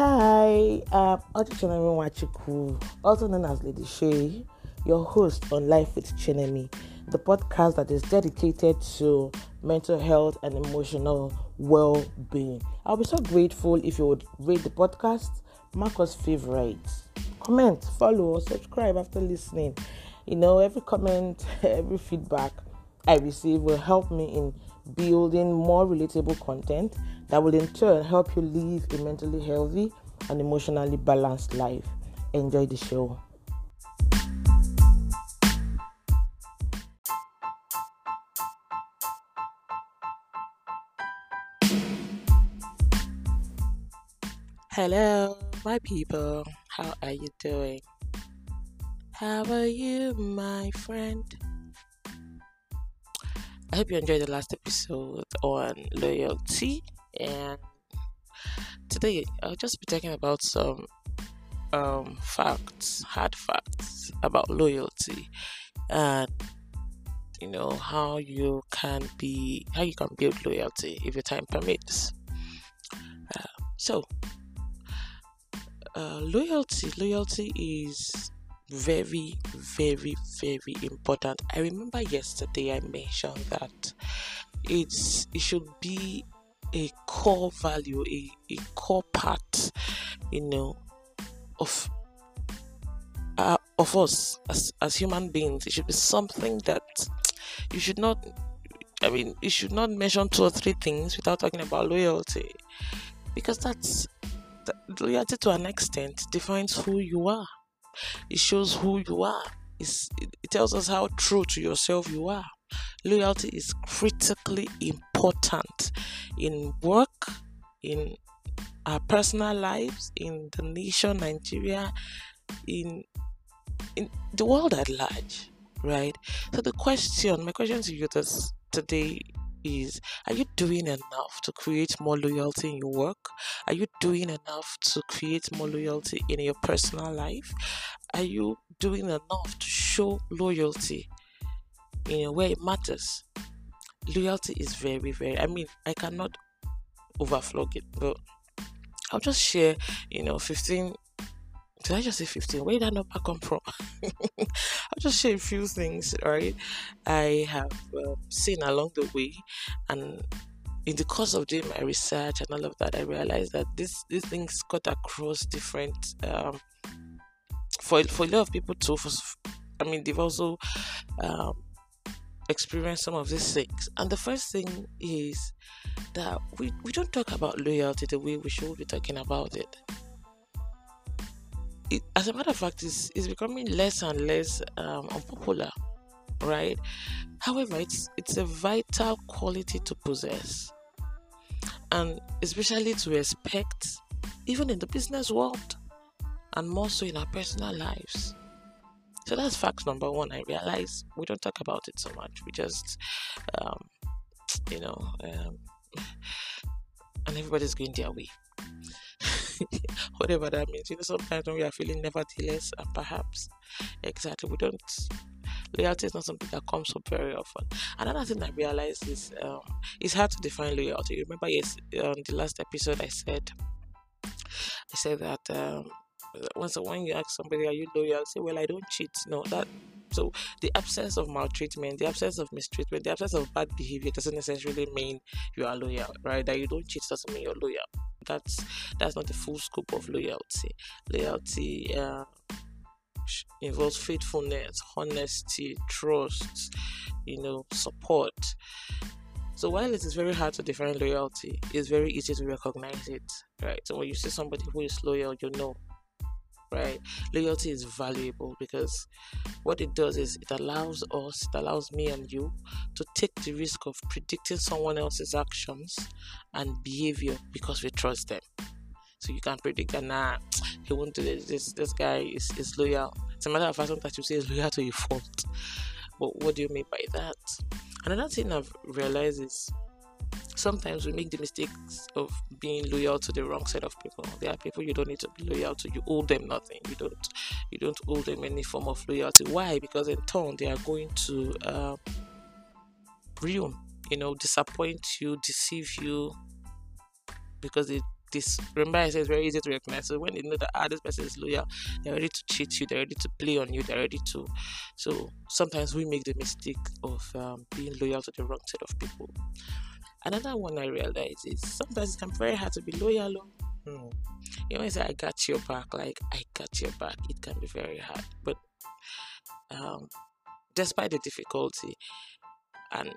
Hi, I'm Ochichonemi Wachiku, also known as Lady Shay, your host on Life with Chinemi, the podcast that is dedicated to mental health and emotional well being. I'll be so grateful if you would rate the podcast, mark us favorites, comment, follow, or subscribe after listening. You know, every comment, every feedback I receive will help me in building more relatable content that will in turn help you live a mentally healthy and emotionally balanced life. Enjoy the show. Hello, my people. How are you doing? How are you, my friend? I hope you enjoyed the last episode on loyalty, and today I'll just be talking about some um, facts, hard facts about loyalty, and you know how you can be, how you can build loyalty if your time permits. Uh, so, uh, loyalty, loyalty is very, very, very important. I remember yesterday I mentioned that it's it should be a core value, a, a core part, you know, of uh, of us as as human beings. It should be something that you should not. I mean, you should not mention two or three things without talking about loyalty, because that's loyalty to an extent defines who you are it shows who you are. It's, it tells us how true to yourself you are. Loyalty is critically important in work, in our personal lives, in the nation Nigeria, in in the world at large, right? So the question, my question to you this today is are you doing enough to create more loyalty in your work? Are you doing enough to create more loyalty in your personal life? Are you doing enough to show loyalty in a way it matters? Loyalty is very, very I mean, I cannot overflog it, but I'll just share, you know, 15 did I just say 15? Where did that number come from? I'll just share a few things, right? I have uh, seen along the way, and in the course of doing my research and all of that, I realized that this these things cut across different. Um, for for a lot of people too. For, I mean, they've also um, experienced some of these things. And the first thing is that we, we don't talk about loyalty the way we should be talking about it it, as a matter of fact, it's, it's becoming less and less um, unpopular, right? However, it's it's a vital quality to possess, and especially to respect, even in the business world, and more so in our personal lives. So that's fact number one. I realize we don't talk about it so much. We just, um, you know, um, and everybody's going their way. Whatever that means. You know, sometimes when we are feeling nevertheless, and perhaps exactly we don't. Loyalty is not something that comes up very often. Another thing I realized is um, it's hard to define loyalty. You remember, yes, on the last episode, I said, I said that um, when when you ask somebody, "Are you loyal?" say, "Well, I don't cheat." No, that so the absence of maltreatment, the absence of mistreatment, the absence of bad behavior doesn't necessarily mean you are loyal, right? That you don't cheat doesn't mean you're loyal that's that's not the full scope of loyalty. Loyalty uh, involves faithfulness, honesty, trust, you know, support. So while it is very hard to define loyalty, it's very easy to recognize it, right? So when you see somebody who is loyal, you know right? Loyalty is valuable because what it does is it allows us, it allows me and you to take the risk of predicting someone else's actions and behavior because we trust them. So you can predict that nah, he won't do this. This this guy is, is loyal. It's a matter of fact that you say is loyal to your fault. But what do you mean by that? Another thing I've realized is sometimes we make the mistakes of being loyal to the wrong set of people. There are people you don't need to be loyal to. You owe them nothing. You don't. You don't owe them any form of loyalty. Why? Because in turn they are going to uh, ruin, you know, disappoint you, deceive you, because this. Remember, I said it's very easy to recognize. So when they know that ah, this person is loyal, they're ready to cheat you, they're ready to play on you, they're ready to. So sometimes we make the mistake of um, being loyal to the wrong set of people. Another one I realize is sometimes it can be very hard to be loyal. Oh. Hmm. You know, I say I got your back, like I got your back. It can be very hard, but um, despite the difficulty and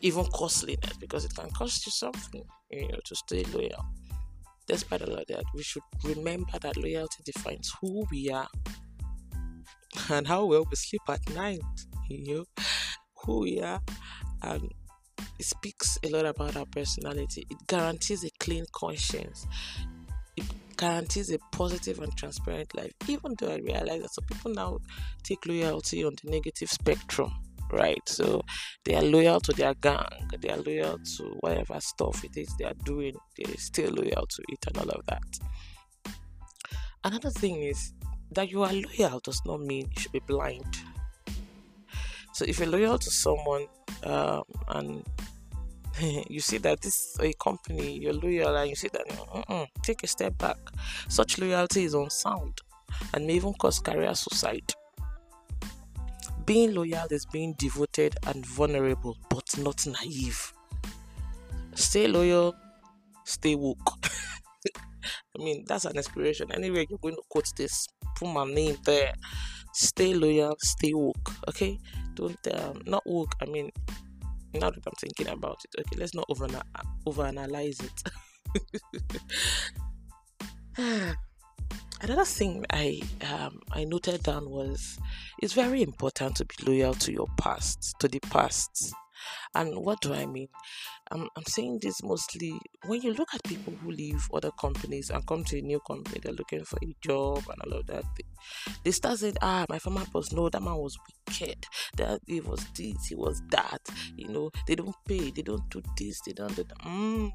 even costliness, because it can cost you something, you know, to stay loyal despite all of that, we should remember that loyalty defines who we are and how well we sleep at night. You know, who we are, and it speaks a lot about our personality. It guarantees a clean conscience. It guarantees a positive and transparent life. Even though I realize that some people now take loyalty on the negative spectrum right? So they are loyal to their gang, they are loyal to whatever stuff it is they are doing, they're still loyal to it and all of that. Another thing is that you are loyal does not mean you should be blind. So if you're loyal to someone um, and you see that this a company, you're loyal, and you see that take a step back. Such loyalty is unsound and may even cause career suicide. Being loyal is being devoted and vulnerable, but not naive. Stay loyal, stay woke. I mean, that's an inspiration. Anyway, you're going to quote this, put my name there. Stay loyal, stay woke. Okay, don't um, not woke. I mean, now that I'm thinking about it, okay, let's not over overanalyze it. Another thing I um, I noted down was it's very important to be loyal to your past, to the past. And what do I mean? I'm, I'm saying this mostly when you look at people who leave other companies and come to a new company, they're looking for a job and all of that. They, they start saying, ah, my former boss, no, that man was wicked. That he was this, he was that. You know, they don't pay, they don't do this, they don't do that. Mm,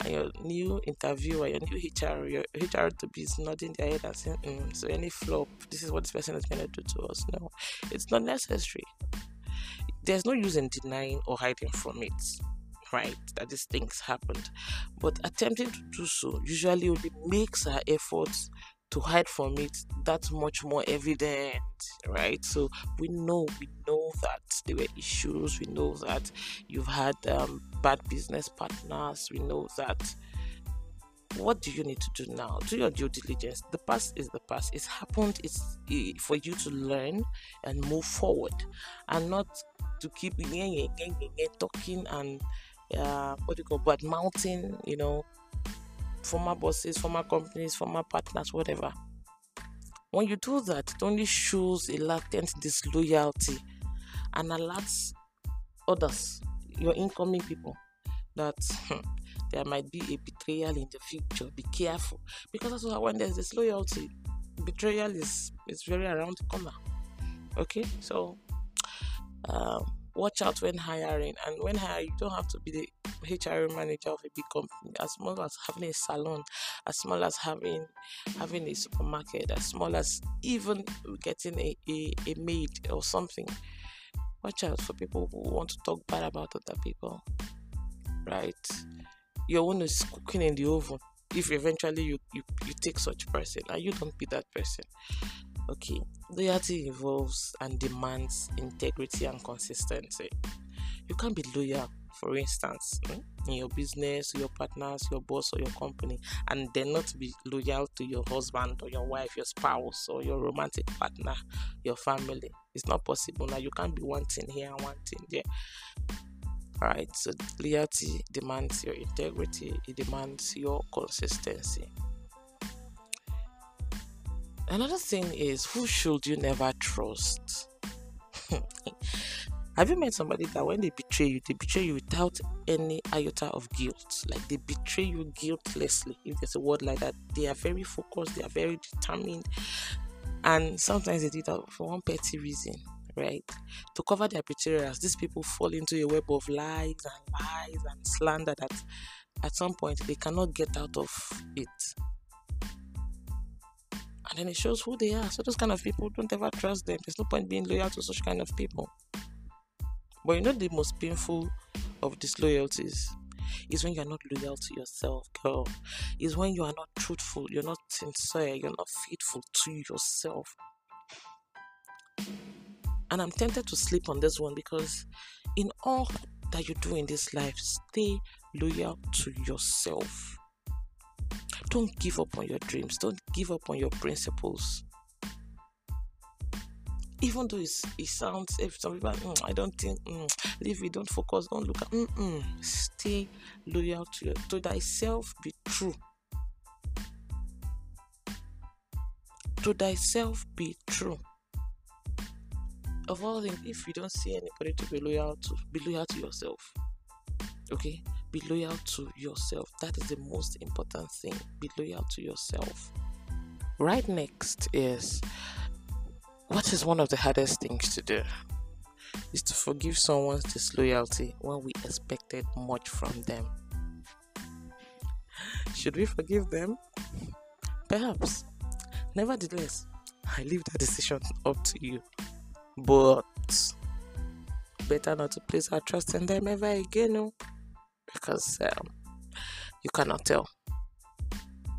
and your new interviewer, your new HR, your HR to be nodding their head and saying, mm, so any flop, this is what this person is going to do to us. No, it's not necessary. There's no use in denying or hiding from it, right? That these things happened. But attempting to do so usually only makes our efforts to hide from it that much more evident right so we know we know that there were issues we know that you've had um, bad business partners we know that what do you need to do now? Do your due diligence. The past is the past. It's happened. It's for you to learn and move forward and not to keep talking and uh, what do you call but mounting you know former bosses, former companies, former partners, whatever. When you do that, it only shows a latent disloyalty and alerts others, your incoming people, that hmm, there might be a betrayal in the future. Be careful. Because that's why when there's this loyalty, betrayal is, is very around the corner. Okay? So, um, watch out when hiring. And when hiring, you don't have to be the HR manager of a big company, as small as having a salon, as small as having having a supermarket, as small as even getting a, a, a maid or something. Watch out for people who want to talk bad about other people. Right? Your own is cooking in the oven. If eventually you, you, you take such person and you don't be that person. Okay. Loyalty involves and demands integrity and consistency. You can't be loyal for instance, hmm, in your business, your partners, your boss, or your company, and then not be loyal to your husband or your wife, your spouse, or your romantic partner, your family. It's not possible now. You can't be one thing here and one thing Alright, so loyalty demands your integrity, it demands your consistency. Another thing is who should you never trust? Have you met somebody that when they betray you, they betray you without any iota of guilt? Like they betray you guiltlessly, if there's a word like that. They are very focused, they are very determined, and sometimes they do that for one petty reason, right? To cover their betrayals, these people fall into a web of lies and lies and slander that at some point they cannot get out of it. And then it shows who they are. So those kind of people don't ever trust them. There's no point being loyal to such kind of people. But you know the most painful of disloyalties Is when you're not loyal to yourself, girl. Is when you are not truthful, you're not sincere, you're not faithful to yourself. And I'm tempted to sleep on this one because in all that you do in this life, stay loyal to yourself. Don't give up on your dreams. Don't give up on your principles. Even though it sounds, if some people, mm, I don't think, mm, leave it, don't focus, don't look at, mm-mm. stay loyal to, your, to thyself, be true. To thyself, be true. Of all things, if you don't see anybody to be loyal to, be loyal to yourself. Okay? be loyal to yourself. That is the most important thing. Be loyal to yourself. Right next is what is one of the hardest things to do? Is to forgive someone's disloyalty when we expected much from them. Should we forgive them? Perhaps. Nevertheless, I leave that decision up to you. But better not to place our trust in them ever again. No? because um, you cannot tell.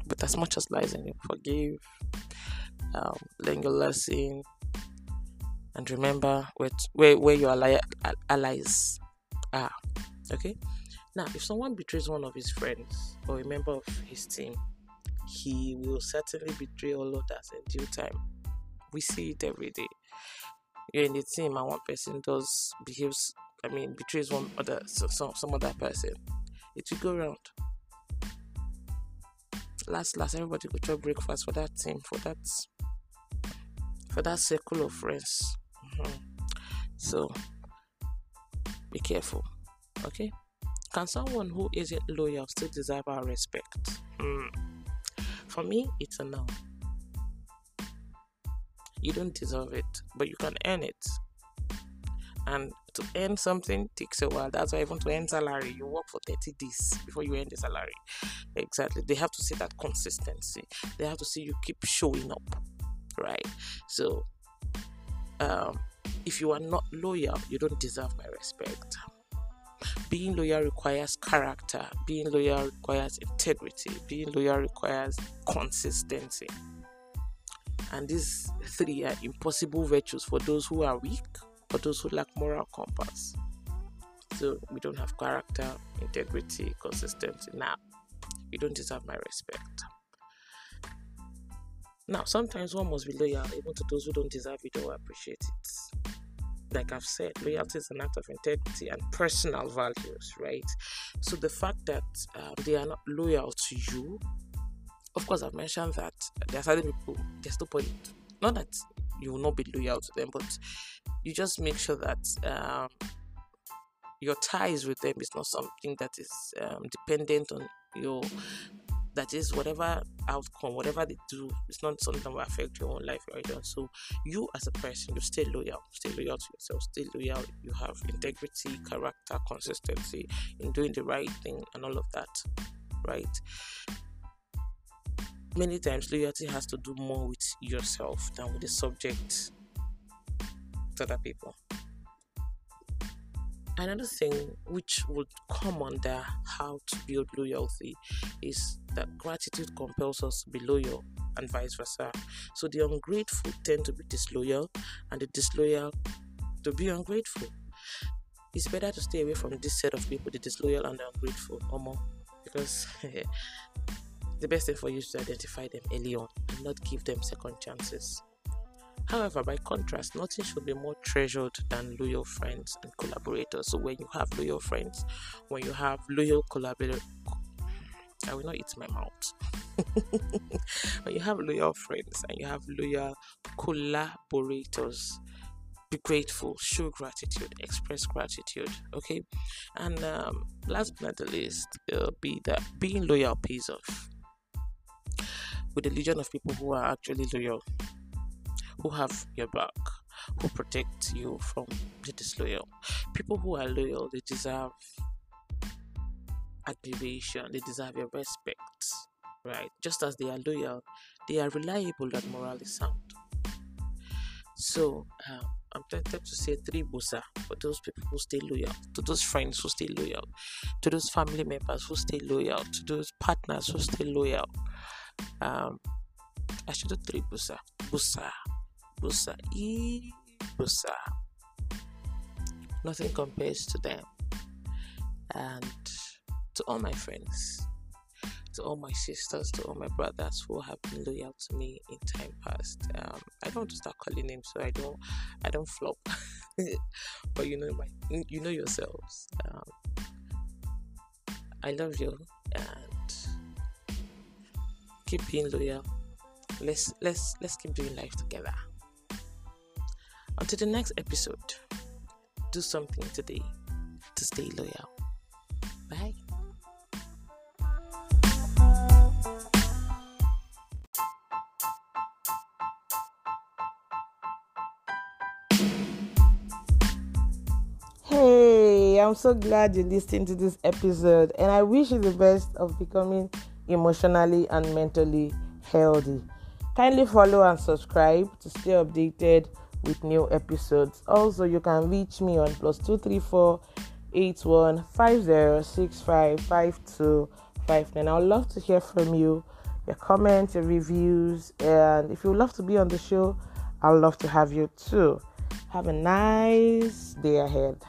But as much as lies in you, forgive, um, learn your lesson, and remember where, where, where your ally, allies are. Okay? Now, if someone betrays one of his friends or a member of his team, he will certainly betray all others in due time. We see it every day. You're in the team and one person does behaves I mean, betrays one other, some, some other person, it will go around. Last, last, everybody go try breakfast for that team, for that, for that circle of friends. Mm-hmm. So, be careful, okay? Can someone who isn't loyal still deserve our respect? Mm. For me, it's a no. You don't deserve it, but you can earn it. And to earn something takes a while. That's why even to earn salary, you work for 30 days before you earn the salary. Exactly. They have to see that consistency. They have to see you keep showing up. Right? So um, if you are not loyal, you don't deserve my respect. Being loyal requires character. Being loyal requires integrity. Being loyal requires consistency. And these three are impossible virtues for those who are weak for those who lack moral compass. So we don't have character, integrity, consistency. Now, you don't deserve my respect. Now, sometimes one must be loyal even to those who don't deserve it or appreciate it. Like I've said, loyalty is an act of integrity and personal values, right? So the fact that um, they are not loyal to you, of course, I've mentioned that there are certain people, there's no point, not that you will not be loyal to them, but you just make sure that um, your ties with them is not something that is um, dependent on your that is whatever outcome whatever they do it's not something that will affect your own life right on so you as a person you stay loyal stay loyal to yourself stay loyal. You have integrity character consistency in doing the right thing and all of that right many times loyalty has to do more with yourself than with the subject to other people. Another thing which would come under how to build loyalty is that gratitude compels us to be loyal and vice versa. So the ungrateful tend to be disloyal and the disloyal to be ungrateful. It's better to stay away from this set of people, the disloyal and the ungrateful, or more, because the best thing for you is to identify them early on and not give them second chances. However, by contrast, nothing should be more treasured than loyal friends and collaborators. So, when you have loyal friends, when you have loyal collaborators, I will not eat my mouth. when you have loyal friends and you have loyal collaborators, be grateful, show gratitude, express gratitude. Okay, and um, last but not the least, uh, be that being loyal pays off. With a legion of people who are actually loyal, who have your back, who protect you from the disloyal. People who are loyal, they deserve admiration, they deserve your respect, right? Just as they are loyal, they are reliable and morally sound. So, um, I'm tempted to say three gbosa for those people who stay loyal, to those friends who stay loyal, to those family members who stay loyal, to those partners who stay loyal. Um, do three gbosa, gbosa, gbosa, e gbosa. Nothing compares to them. And to all my friends, to all my sisters, to all my brothers who have been loyal to me in time past. Um, I don't want to start calling names, so I don't, I don't flop. but you know my, you know yourselves. Um, I love you keep being loyal. Let's let's let's keep doing life together. Until the next episode, do something today to stay loyal. Bye. Hey, I'm so glad you listened to this episode, and I wish you the best of becoming emotionally and mentally healthy. Kindly follow and subscribe to stay updated with new episodes. Also, you can reach me on plus two three four eight one five zero six five five two five nine. I would love to hear from you, your comments, your reviews, and if you would love to be on the show, I'd love to have you too. Have a nice day ahead.